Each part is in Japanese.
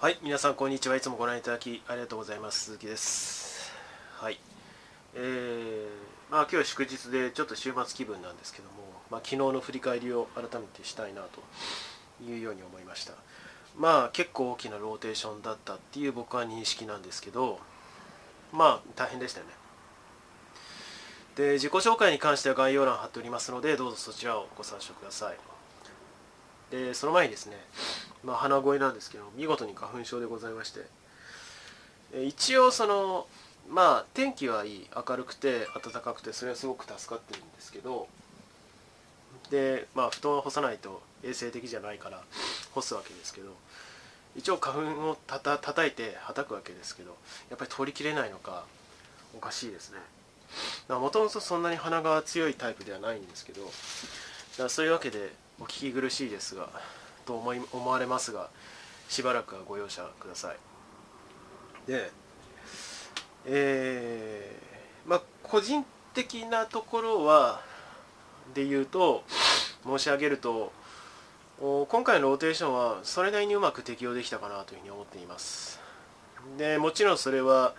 はい、皆さんこんにちは。いつもご覧いただきありがとうございます。鈴木です。はい。えー、まあ今日は祝日でちょっと週末気分なんですけども、まあ昨日の振り返りを改めてしたいなというように思いました。まあ結構大きなローテーションだったっていう僕は認識なんですけど、まあ大変でしたよね。で、自己紹介に関しては概要欄貼っておりますので、どうぞそちらをご参照ください。で、その前にですね、まあ、鼻声なんですけど見事に花粉症でございまして。一応そのまあ天気はいい明るくて暖かくてそれはすごく助かってるんですけどでまあ布団を干さないと衛生的じゃないから干すわけですけど一応花粉をたた叩いてはたくわけですけどやっぱり取りきれないのかおかしいですね。もともとそんなに鼻が強いタイプではないんですけどだからそういうわけでお聞き苦しいですがと思い思われますがしばらくはご容赦ください。でえー、まあ個人的なところはで言うと申し上げると今回のローテーションはそれなりにうまく適用できたかなというふうに思っています。でもちろんそれは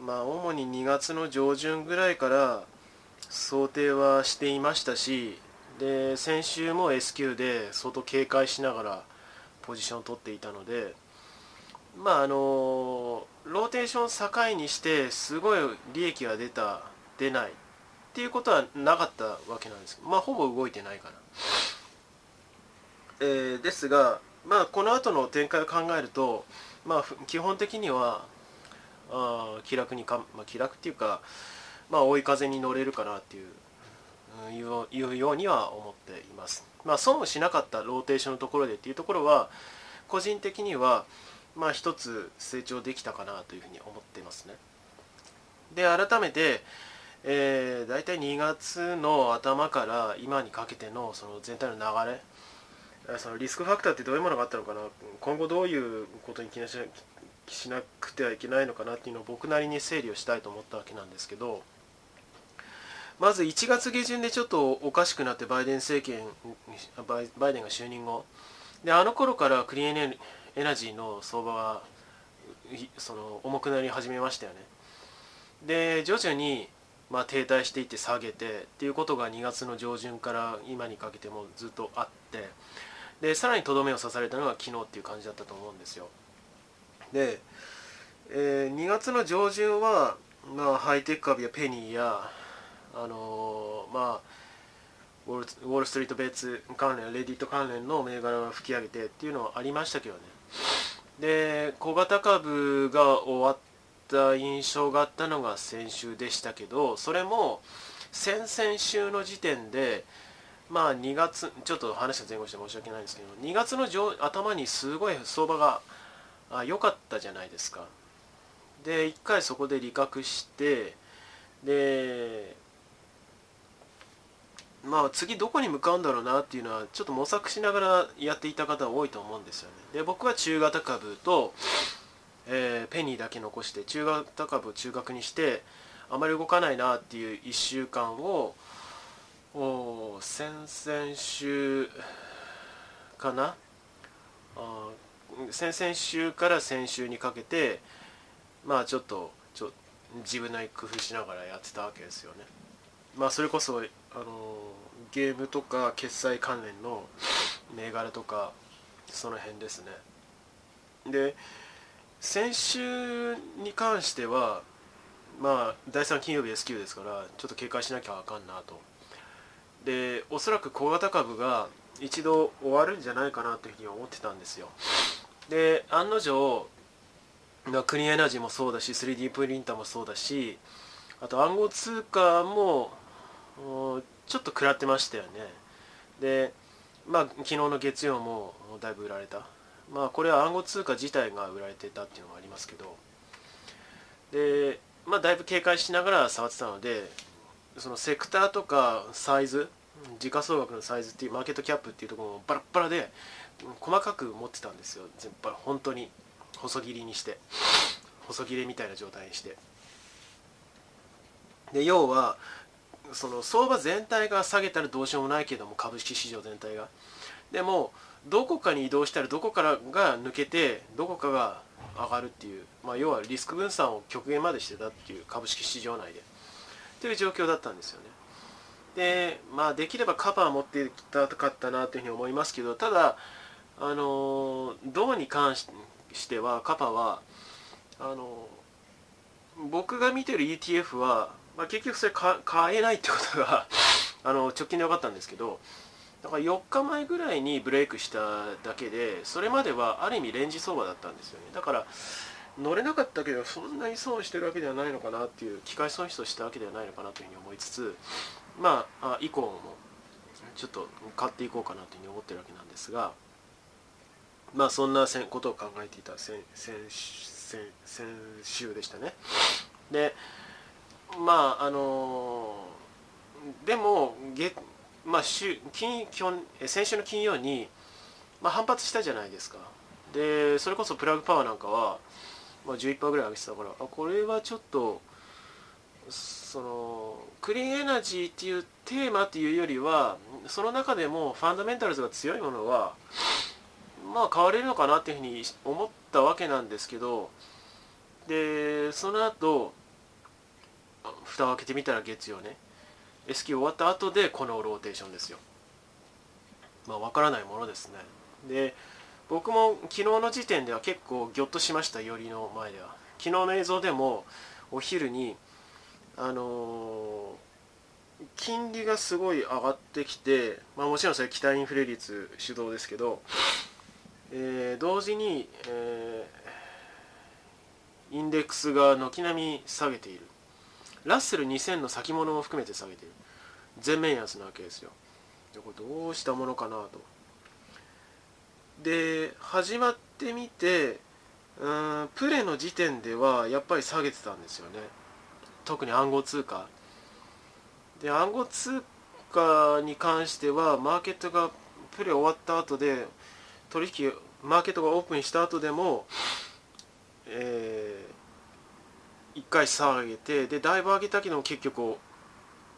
まあ主に2月の上旬ぐらいから想定はしていましたしで先週も S q で相当警戒しながらポジションを取っていたのでまああのローテーション境にしてすごい利益が出た出ないっていうことはなかったわけなんですけどまあほぼ動いてないかな、えー、ですがまあこの後の展開を考えるとまあ基本的にはあ気楽にか、まあ、気楽っていうかまあ追い風に乗れるかなっていういうようには思っています。まあ、損をしなかったローテーションのところでっていうところは個人的にはまあ一つ成長できたかなというふうに思っていますね。で改めて、えー、大体2月の頭から今にかけてのその全体の流れそのリスクファクターってどういうものがあったのかな今後どういうことに気にしなくてはいけないのかなっていうのを僕なりに整理をしたいと思ったわけなんですけど。まず1月下旬でちょっとおかしくなってバイデン政権バイデンが就任後。であの頃からクリーンエナジーの相場はその重くなり始めましたよね。で徐々にまあ停滞していって下げてっていうことが2月の上旬から今にかけてもずっとあってでさらにとどめを刺されたのが昨日っていう感じだったと思うんですよ。で、えー、2月の上旬は、まあ、ハイテク株やペニーやあの、まあウォールウォール・ストリート・ベーツ関連レディット関連の銘柄が吹き上げてっていうのはありましたけどね。で小型株が終わった印象があったのが先週でしたけどそれも先々週の時点でまあ2月ちょっと話が前後して申し訳ないんですけど2月の上頭にすごい相場が良かったじゃないですか。で1回そこで利確してでまあ次どこに向かうんだろうなっていうのはちょっと模索しながらやっていた方多いと思うんですよね。で僕は中型株と、えー、ペニーだけ残して中型株を中核にしてあまり動かないなっていう1週間を先々週かな？あ先々週から先週にかけてまあちょっとちょ自分なり工夫しながらやってたわけですよね。まあそれこそあのゲームとか決済関連の銘柄とかその辺ですね。で先週に関してはまあ第3金曜日 S q ですからちょっと警戒しなきゃあかんなと。でおそらく小型株が一度終わるんじゃないかなというふうに思ってたんですよ。で案の定クリーンエナジーもそうだし 3D プリンターもそうだしあと暗号通貨もちょっと食らってましたよね。でまあ昨日の月曜もだいぶ売られた。まあこれは暗号通貨自体が売られてたっていうのがありますけど。でまあだいぶ警戒しながら触ってたのでそのセクターとかサイズ時価総額のサイズっていうマーケットキャップっていうところもバラッバラで細かく持ってたんですよ。全部本当に細切りにして細切れみたいな状態にして。で要はその相場全体が下げたらどうしようもないけども株式市場全体が。でもどこかに移動したらどこからが抜けてどこかが上がるっていう、まあ、要はリスク分散を極限までしてたっていう株式市場内で。という状況だったんですよね。でまあできればカバー持ってきたかったなというふうに思いますけどただあの銅に関してはカパはあの僕が見てる ETF は、まあ、結局それ買えないってことが あの直近で分かったんですけどだから4日前ぐらいにブレイクしただけでそれまではある意味レンジ相場だったんですよね。だから乗れなかったけどそんなに損してるわけではないのかなっていう機械損失をしたわけではないのかなというふうに思いつつまあ以降もちょっと買っていこうかなというふうに思ってるわけなんですがまあそんなことを考えていた先先先先週でしたね。でまああのでも月まあ週金金先週の金曜に、まあ、反発したじゃないですか。でそれこそプラグパワーなんかは、まあ、11%ぐらい上げてたからあこれはちょっとそのクリーンエナジーっていうテーマっていうよりはその中でもファンダメンタルズが強いものはまあ変われるのかなっていうふうに思ったわけなんですけどでその後蓋を開けてみたら月曜ね。S q 終わった後でこのローテーションですよ。まあ分からないものですね。で僕も昨日の時点では結構ギョッとしました寄りの前では。昨日の映像でもお昼にあのー、金利がすごい上がってきて、まあ、もちろんそれ期待インフレ率主導ですけどえー、同時に、えー、インデックスが軒並み下げている。ラッセル2000の先物も含めて下げてる。全面安なわけですよ。でこれどうしたものかなと。で始まってみてうんプレの時点ではやっぱり下げてたんですよね。特に暗号通貨。で暗号通貨に関してはマーケットがプレ終わった後で取引マーケットがオープンした後でも、え、1回下げてでだいぶ上げたけど結局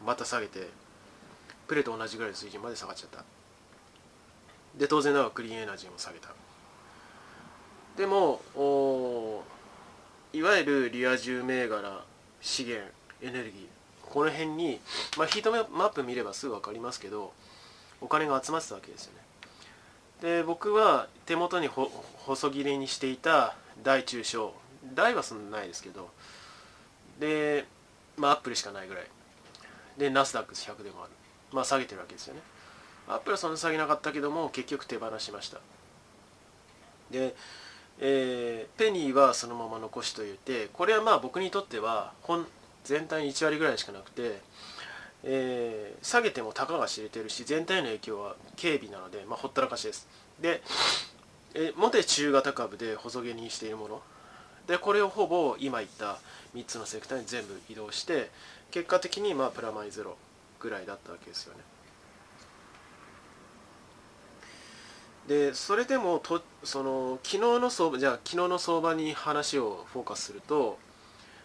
また下げてプレと同じぐらいの水準まで下がっちゃった。で当然ながらクリーンエナジーも下げた。でもいわゆるリア充銘柄資源エネルギーこの辺に、まあ、ヒートマップ見ればすぐ分かりますけどお金が集まってたわけですよね。で僕は手元に細切れにしていた大中小。大はそんなないですけどでまあアップルしかないぐらい。でナスダックス100でもある。まあ下げてるわけですよね。アップルはそんな下げなかったけども結局手放しました。で、えー、ペニーはそのまま残しといてこれはまあ僕にとっては本全体に1割ぐらいしかなくてえー、下げてもたかが知れてるし全体の影響は軽微なので、まあ、ほったらかしです。で、えー、モテ中型株で細毛にしているもの。でこれをほぼ今言った3つのセクターに全部移動して結果的にまあプラマイゼロぐらいだったわけですよね。でそれでもとその昨日の相場じゃあ昨日の相場に話をフォーカスすると、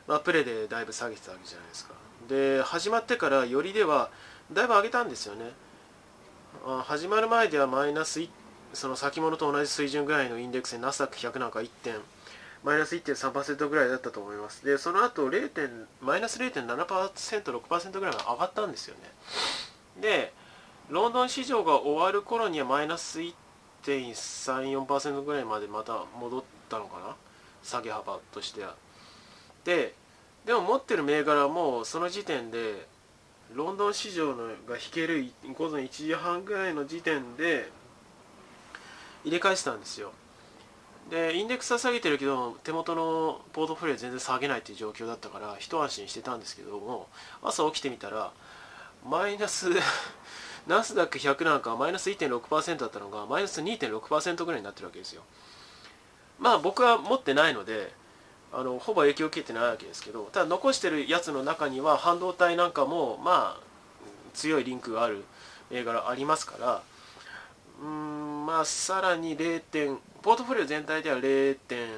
まあ、プレでだいぶ下げてたわけじゃないですか。で始まってからよりではだいぶ上げたんですよね。あ始まる前ではマイナスその先物と同じ水準ぐらいのインデックスでナスダック100なんか1点。マイナス1.3%ぐらいだったと思います。でその後0点マイナス 0.7%6% ぐらいが上がったんですよね。でロンドン市場が終わる頃にはマイナス1.34%ぐらいまでまた戻ったのかな？下げ幅としては。ででも持ってる銘柄もその時点でロンドン市場のが引ける午前1時半ぐらいの時点で入れ替えてたんですよ。でインデックスは下げてるけど手元のポートフォリオ全然下げないっていう状況だったから一安心してたんですけども朝起きてみたらマイナス ナスダック100なんかマイナス1.6%だったのがマイナス2.6%ぐらいになってるわけですよ。まあ僕は持ってないのであのほぼ影響を受けてないわけですけどただ残してるやつの中には半導体なんかもまあ強いリンクがある銘柄ありますからうんまあさらに0点ポートフォリオ全体では0点、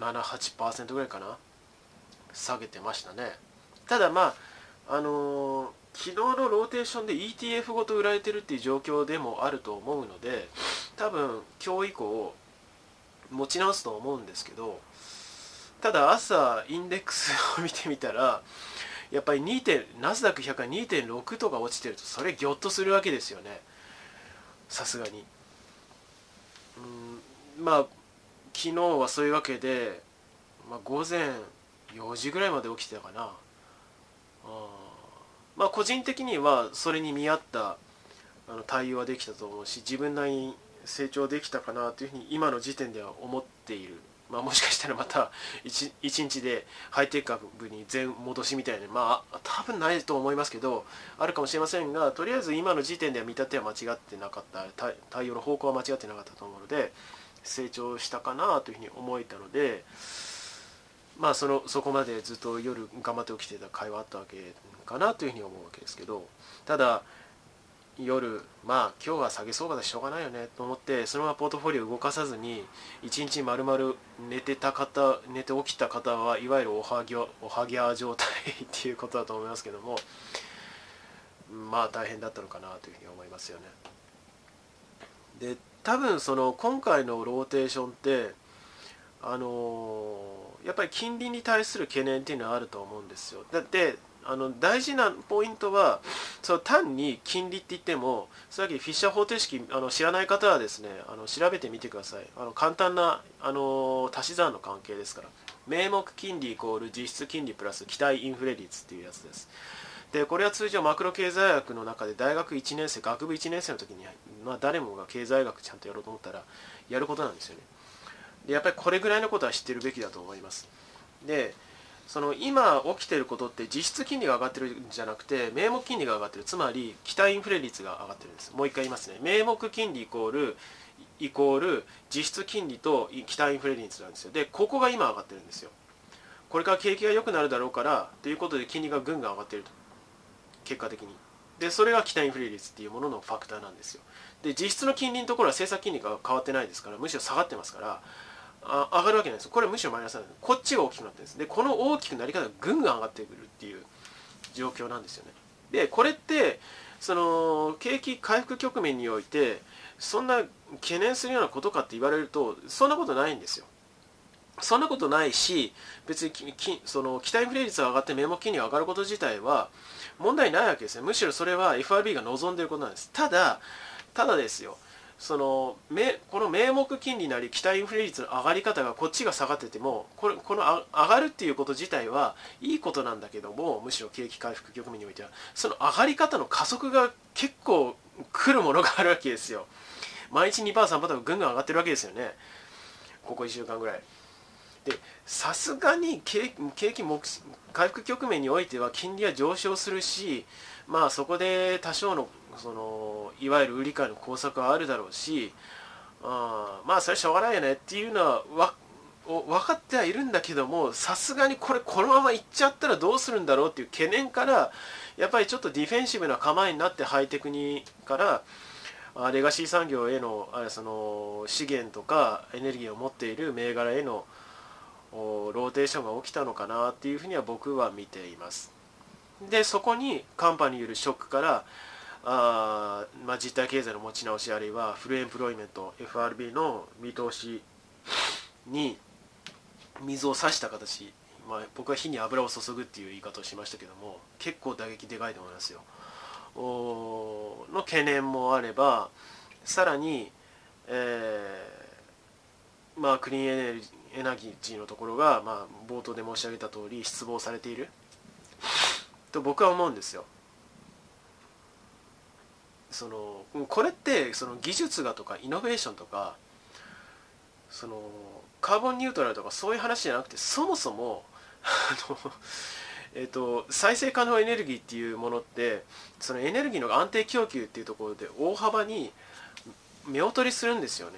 78%ぐらいかな。下げてましたね。ただまああのー、昨日のローテーションで ETF ごと売られてるっていう状況でもあると思うので多分今日以降持ち直すと思うんですけどただ朝インデックスを見てみたらやっぱり2点ナスダック100が2.6とか落ちてるとそれギョッとするわけですよね。さすがに。うんまあ昨日はそういうわけで、まあ、午前4時ぐらいまで起きてたかな。あまあ個人的にはそれに見合ったあの対応はできたと思うし自分なりに成長できたかなというふうに今の時点では思っている。まあ、もしかしたらまた 1, 1 日でハイテク株に全戻しみたいなまあ多分ないと思いますけどあるかもしれませんがとりあえず今の時点では見立ては間違ってなかった対応の方向は間違ってなかったと思うので成長したかなというふうに思えたのでまあそのそこまでずっと夜頑張って起きてた会話あったわけかなというふうに思うわけですけどただ夜まあ今日は下げ相場でしょうがないよねと思ってそのままポートフォリオ動かさずに一日まるまる寝てた方寝て起きた方はいわゆるおはぎおはぎゃ状態っていうことだと思いますけどもまあ大変だったのかなというふうに思いますよね。で多分その今回のローテーションってあのやっぱり金利に対する懸念っていうのはあると思うんですよ。だってあの大事なポイントはその単に金利って言ってもさっきフィッシャー方程式あの知らない方はですねあの調べてみてください。あの簡単なあの足し算の関係ですから。名目金利イコール実質金利プラス期待インフレ率っていうやつです。でこれは通常マクロ経済学の中で大学1年生学部1年生の時に、まあ、誰もが経済学ちゃんとやろうと思ったらやることなんですよね。でやっぱりこれぐらいのことは知ってるべきだと思います。でその今起きてることって実質金利が上がってるんじゃなくて名目金利が上がってる。つまり期待インフレ率が上がってるんです。もう一回言いますね。名目金利イコールイコール実質金利と期待インフレ率なんですよ。でここが今上がってるんですよ。これから景気が良くなるだろうからということで金利がぐんぐん上がってると。結果的に。でそれが期待インフレ率っていうもののファクターなんですよ。で実質の金利のところは政策金利が変わってないですからむしろ下がってますからあ上がるわけないです。これはむしろマイナスなんです。こっちが大きくなってるんです。でこの大きくなり方がぐんぐん上がってくるっていう状況なんですよね。でこれってその景気回復局面においてそんな懸念するようなことかって言われるとそんなことないんですよ。そんなことないし別にきその期待インフレ率が上がって名目金利が上がること自体は問題ないわけですねむしろそれは FRB が望んでいることなんです。ただただですよ。そのこの名目金利なり期待インフレ率の上がり方がこっちが下がっててもこれこの上がるっていうこと自体はいいことなんだけどもむしろ景気回復局面においては。その上がり方の加速が結構来るものがあるわけですよ。毎日 2%3% ぐんぐん上がってるわけですよね。ここ1週間ぐらい。でさすがに景気回復局面においては金利は上昇するしまあそこで多少のそのいわゆる売り買いの工作はあるだろうしあまあそれしょうがないよねっていうのはわ分かってはいるんだけどもさすがにこれこのままいっちゃったらどうするんだろうっていう懸念からやっぱりちょっとディフェンシブな構えになってハイテクにからあレガシー産業へのあその資源とかエネルギーを持っている銘柄へのローテーションが起きたのかなっていうふうには僕は見ています。でそこにカンパによるショックからあ、まあ、実体経済の持ち直しあるいはフルエンプロイメント FRB の見通しに水を差した形、まあ、僕は火に油を注ぐっていう言い方をしましたけども結構打撃でかいと思いますよ。おの懸念もあればさらに、えーまあ、クリーンエネルギーエナギーのところが、まあ、冒頭で申し上げた通り失望されていると僕は思うんですよ。そのこれってその技術がとかイノベーションとかそのカーボンニュートラルとかそういう話じゃなくてそもそもあの、えーと、再生可能エネルギーっていうものってそのエネルギーの安定供給っていうところで大幅に目劣りするんですよね。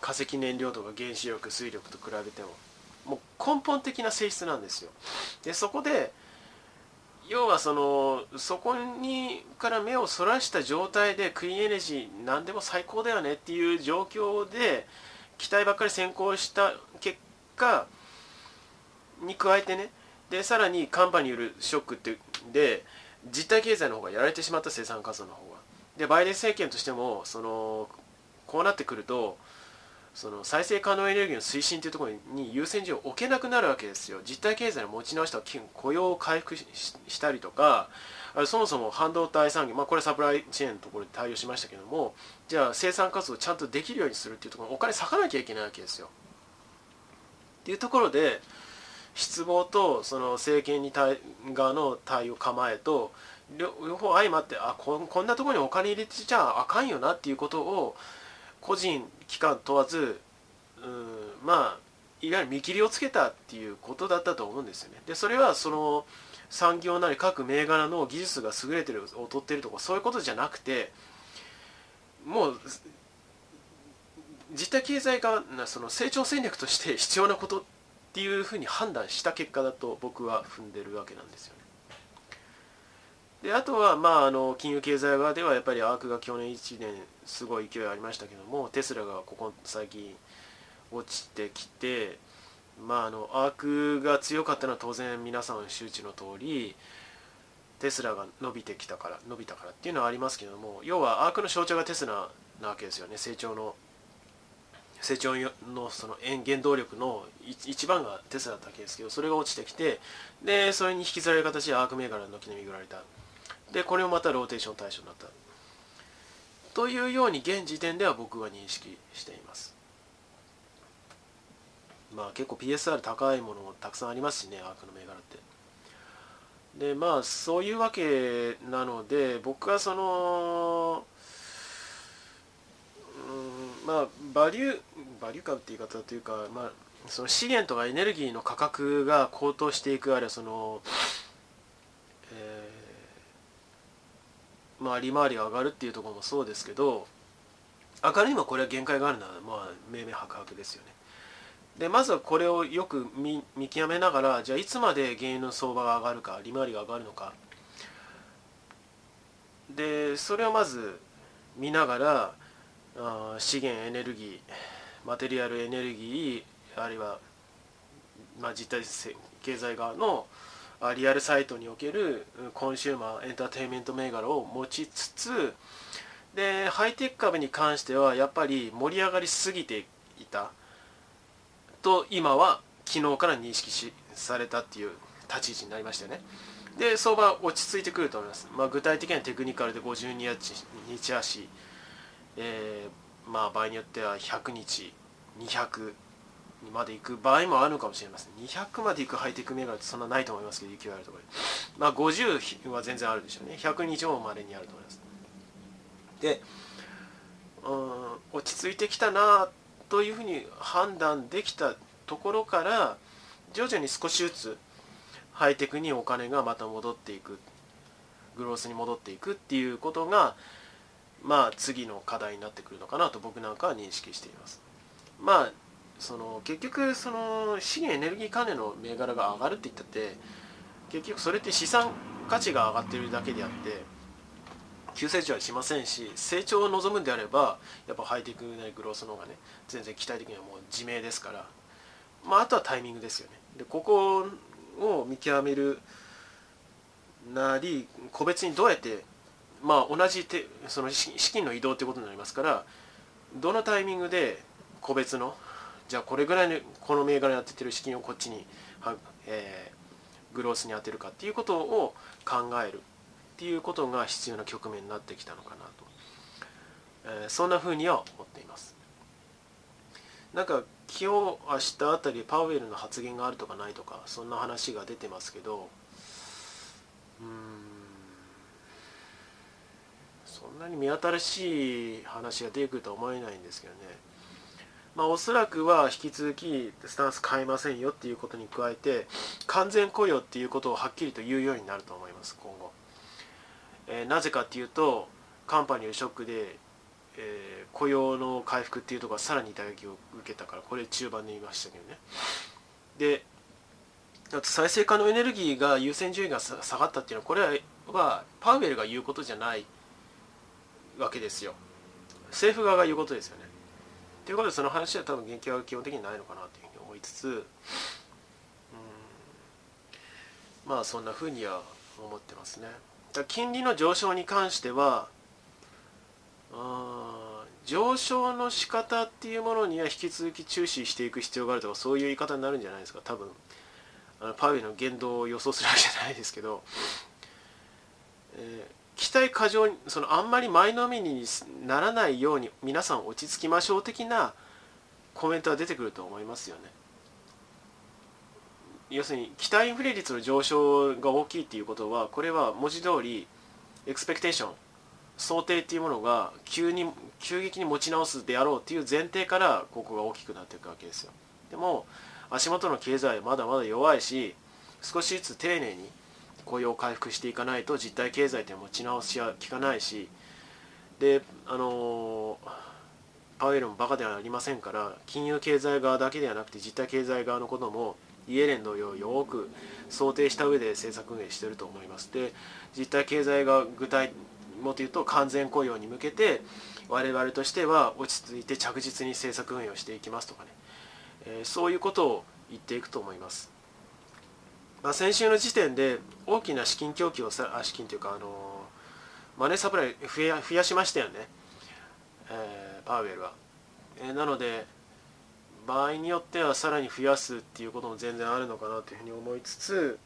化石燃料とか原子力水力と比べても。もう根本的な性質なんですよ。でそこで要はそのそこにから目をそらした状態でクリーンエネジー何でも最高だよねっていう状況で期待ばっかり先行した結果に加えてね。でさらに寒波によるショックってで実体経済の方がやられてしまった生産活動の方が。でバイデン政権としてもそのこうなってくるとその再生可能エネルギーの推進というところに優先順位を置けなくなるわけですよ実体経済の持ち直した雇用を回復したりとかそもそも半導体産業、まあ、これサプライチェーンのところで対応しましたけどもじゃあ生産活動をちゃんとできるようにするっていうところにお金割かなきゃいけないわけですよ。っていうところで失望とその政権に対側の対応構えと両方相まってあここんなところにお金入れてちゃあかんよなっていうことを個人機関問わずうんまあいわゆる見切りをつけたっていうことだったと思うんですよね。でそれはその産業なり各銘柄の技術が優れてる劣ってるとかそういうことじゃなくてもう実体経済がその成長戦略として必要なことっていうふうに判断した結果だと僕は踏んでるわけなんですよね。であとは、まあ、あの金融経済側ではやっぱりアークが去年1年すごい勢いありましたけどもテスラがここ最近落ちてきてまあ、あのアークが強かったのは当然皆さん周知の通りテスラが伸びてきたから伸びたからっていうのはありますけども要はアークの象徴がテスラなわけですよね。成長の成長のその原動力の一番がテスラだったわけですけどそれが落ちてきてでそれに引きずられる形でアーク銘柄の軒に巡られた。でこれもまたローテーション対象になった。というように現時点では僕は認識しています。まあ結構 PSR 高いものもたくさんありますしねアークの銘柄って。でまあそういうわけなので僕はそのうんまあバリューバリュー株って言い方というかまあその資源とかエネルギーの価格が高騰していくあるいはその、えー、まあ利回りが上がるっていうところもそうですけど明るいにもこれは限界があるのはまあ明々白々ですよね。でまずはこれをよく見極めながらじゃあいつまで原油の相場が上がるか利回りが上がるのか。でそれをまず見ながらあ資源エネルギーマテリアルエネルギーあるいは、まあ、実体経済側のリアルサイドにおけるコンシューマーエンターテインメント銘柄を持ちつつでハイテク株に関してはやっぱり盛り上がりすぎていたと今は昨日から認識しされたっていう立ち位置になりましたよね。で相場落ち着いてくると思います。まあ、具体的にはテクニカルで52日足、えー、まあ、場合によっては100日200まで行く場合もあるかもしれません。200まで行くハイテク銘柄ってそんなないと思いますけど勢いあるところでまあ50は全然あるでしょうね。100もまでにあると思います。でうん落ち着いてきたなというふうに判断できたところから徐々に少しずつハイテクにお金がまた戻っていく。グロースに戻っていくっていうことがまあ次の課題になってくるのかなと僕なんかは認識しています。まあその結局その資源エネルギー関連の銘柄が上がるって言ったって結局それって資産価値が上がってるだけであって急成長はしませんし成長を望むんであればやっぱハイテクなりグロースの方がね全然期待的にはもう自明ですから、まあ、あとはタイミングですよね。でここを見極めるなり個別にどうやってまあ同じてその資金の移動ということになりますからどのタイミングで個別のじゃあこれぐらいのこの銘柄に当ててる資金をこっちに、えー、グロースに当てるかっていうことを考えるっていうことが必要な局面になってきたのかなと、えー、そんなふうには思っています。なんか今日明日あたりパウエルの発言があるとかないとかそんな話が出てますけどうんそんなに見新しい話が出てくるとは思えないんですけどね。まあ、おそらくは引き続きスタンス変えませんよっていうことに加えて完全雇用っていうことをはっきりと言うようになると思います今後。えー、なぜかっていうと寒波によるショックで、えー、雇用の回復っていうところがさらに打撃を受けたからこれ中盤で言いましたけどね。であと再生可能エネルギーが優先順位が下がったっていうのはこれはパウエルが言うことじゃないわけですよ。政府側が言うことですよね。ということでその話は多分言及は基本的にないのかなというふうに思いつつうんまあそんなふうには思ってますね。金利の上昇に関しては上昇の仕方っていうものには引き続き注視していく必要があるとかそういう言い方になるんじゃないですか多分あのパウエルの言動を予想するわけじゃないですけど、え、期待過剰にそのあんまり前のめりにならないように皆さん落ち着きましょう的なコメントは出てくると思いますよね。要するに期待インフレ率の上昇が大きいっていうことはこれは文字通りエクスペクテーション想定っていうものが急に急激に持ち直すであろうっていう前提からここが大きくなっていくわけですよでも足元の経済はまだまだ弱いし少しずつ丁寧に雇用を回復していかないと実体経済って持ち直しは効かないしであのパウエルもバカではありませんから金融経済側だけではなくて実体経済側のこともイエレン同様よく想定した上で政策運営していると思います。で実体経済が具体もというと完全雇用に向けて我々としては落ち着いて着実に政策運営をしていきますとかね、えー、そういうことを言っていくと思います、まあ、先週の時点で大きな資金供給をさあ資金というか、あのマネーサプライ増や増やしましたよね、えー、パウエルは、えー、なので場合によってはさらに増やすっていうことも全然あるのかなというふうに思いつつ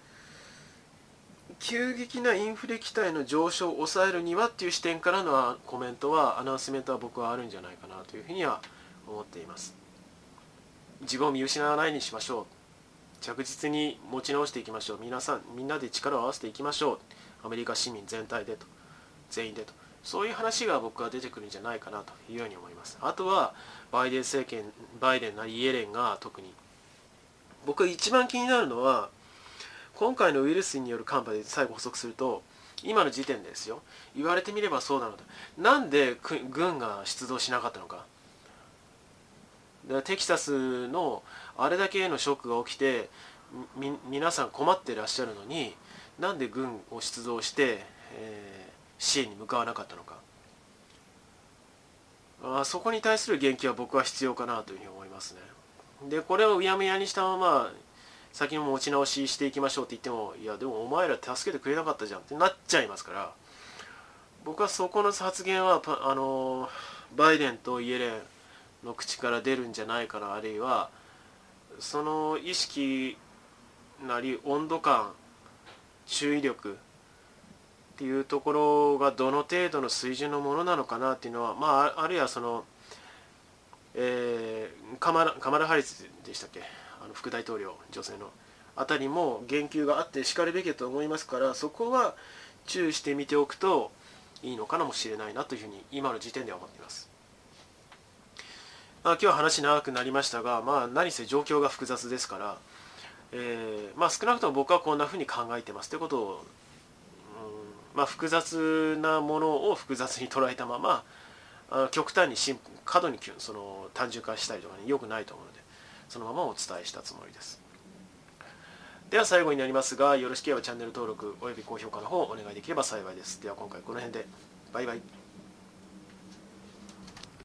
急激なインフレ期待の上昇を抑えるにはっていう視点からのコメントはアナウンスメントは僕はあるんじゃないかなというふうには思っています。自分を見失わないにしましょう。着実に持ち直していきましょう。皆さんみんなで力を合わせていきましょう。アメリカ市民全体でと全員でと。そういう話が僕は出てくるんじゃないかなというように思います。あとはバイデン政権バイデンなりイエレンが特に。僕が一番気になるのは今回のウイルスによる寒波で最後補足すると今の時点ですよ。言われてみればそうなのだなんで軍が出動しなかったのか。テキサスのあれだけのショックが起きて皆さん困ってらっしゃるのになんで軍を出動して、えー、支援に向かわなかったのか。あそこに対する言及は僕は必要かなというふうに思いますね。でこれをうやむやにしたまま先の持ち直ししていきましょうって言ってもいやでもお前ら助けてくれなかったじゃんってなっちゃいますから僕はそこの発言はあのバイデンとイエレンの口から出るんじゃないかなあるいはその意識なり温度感注意力っていうところがどの程度の水準のものなのかなっていうのはまああるいはその、えー、カマラカマラ・ハリスでしたっけ？あの副大統領女性のあたりも言及があってしかるべきだと思いますからそこは注意してみておくといいのかもしれないなというふうに今の時点では思っています。まあ、今日は話長くなりましたが、まあ、何せ状況が複雑ですから、えー、まあ、少なくとも僕はこんなふうに考えてますということを、うんまあ、複雑なものを複雑に捉えたままあ極端に過度にその単純化したりとかねよくないと思うのでそのままお伝えしたつもりです。では最後になりますがよろしければチャンネル登録および高評価の方お願いできれば幸いです。では今回この辺でバイバイ。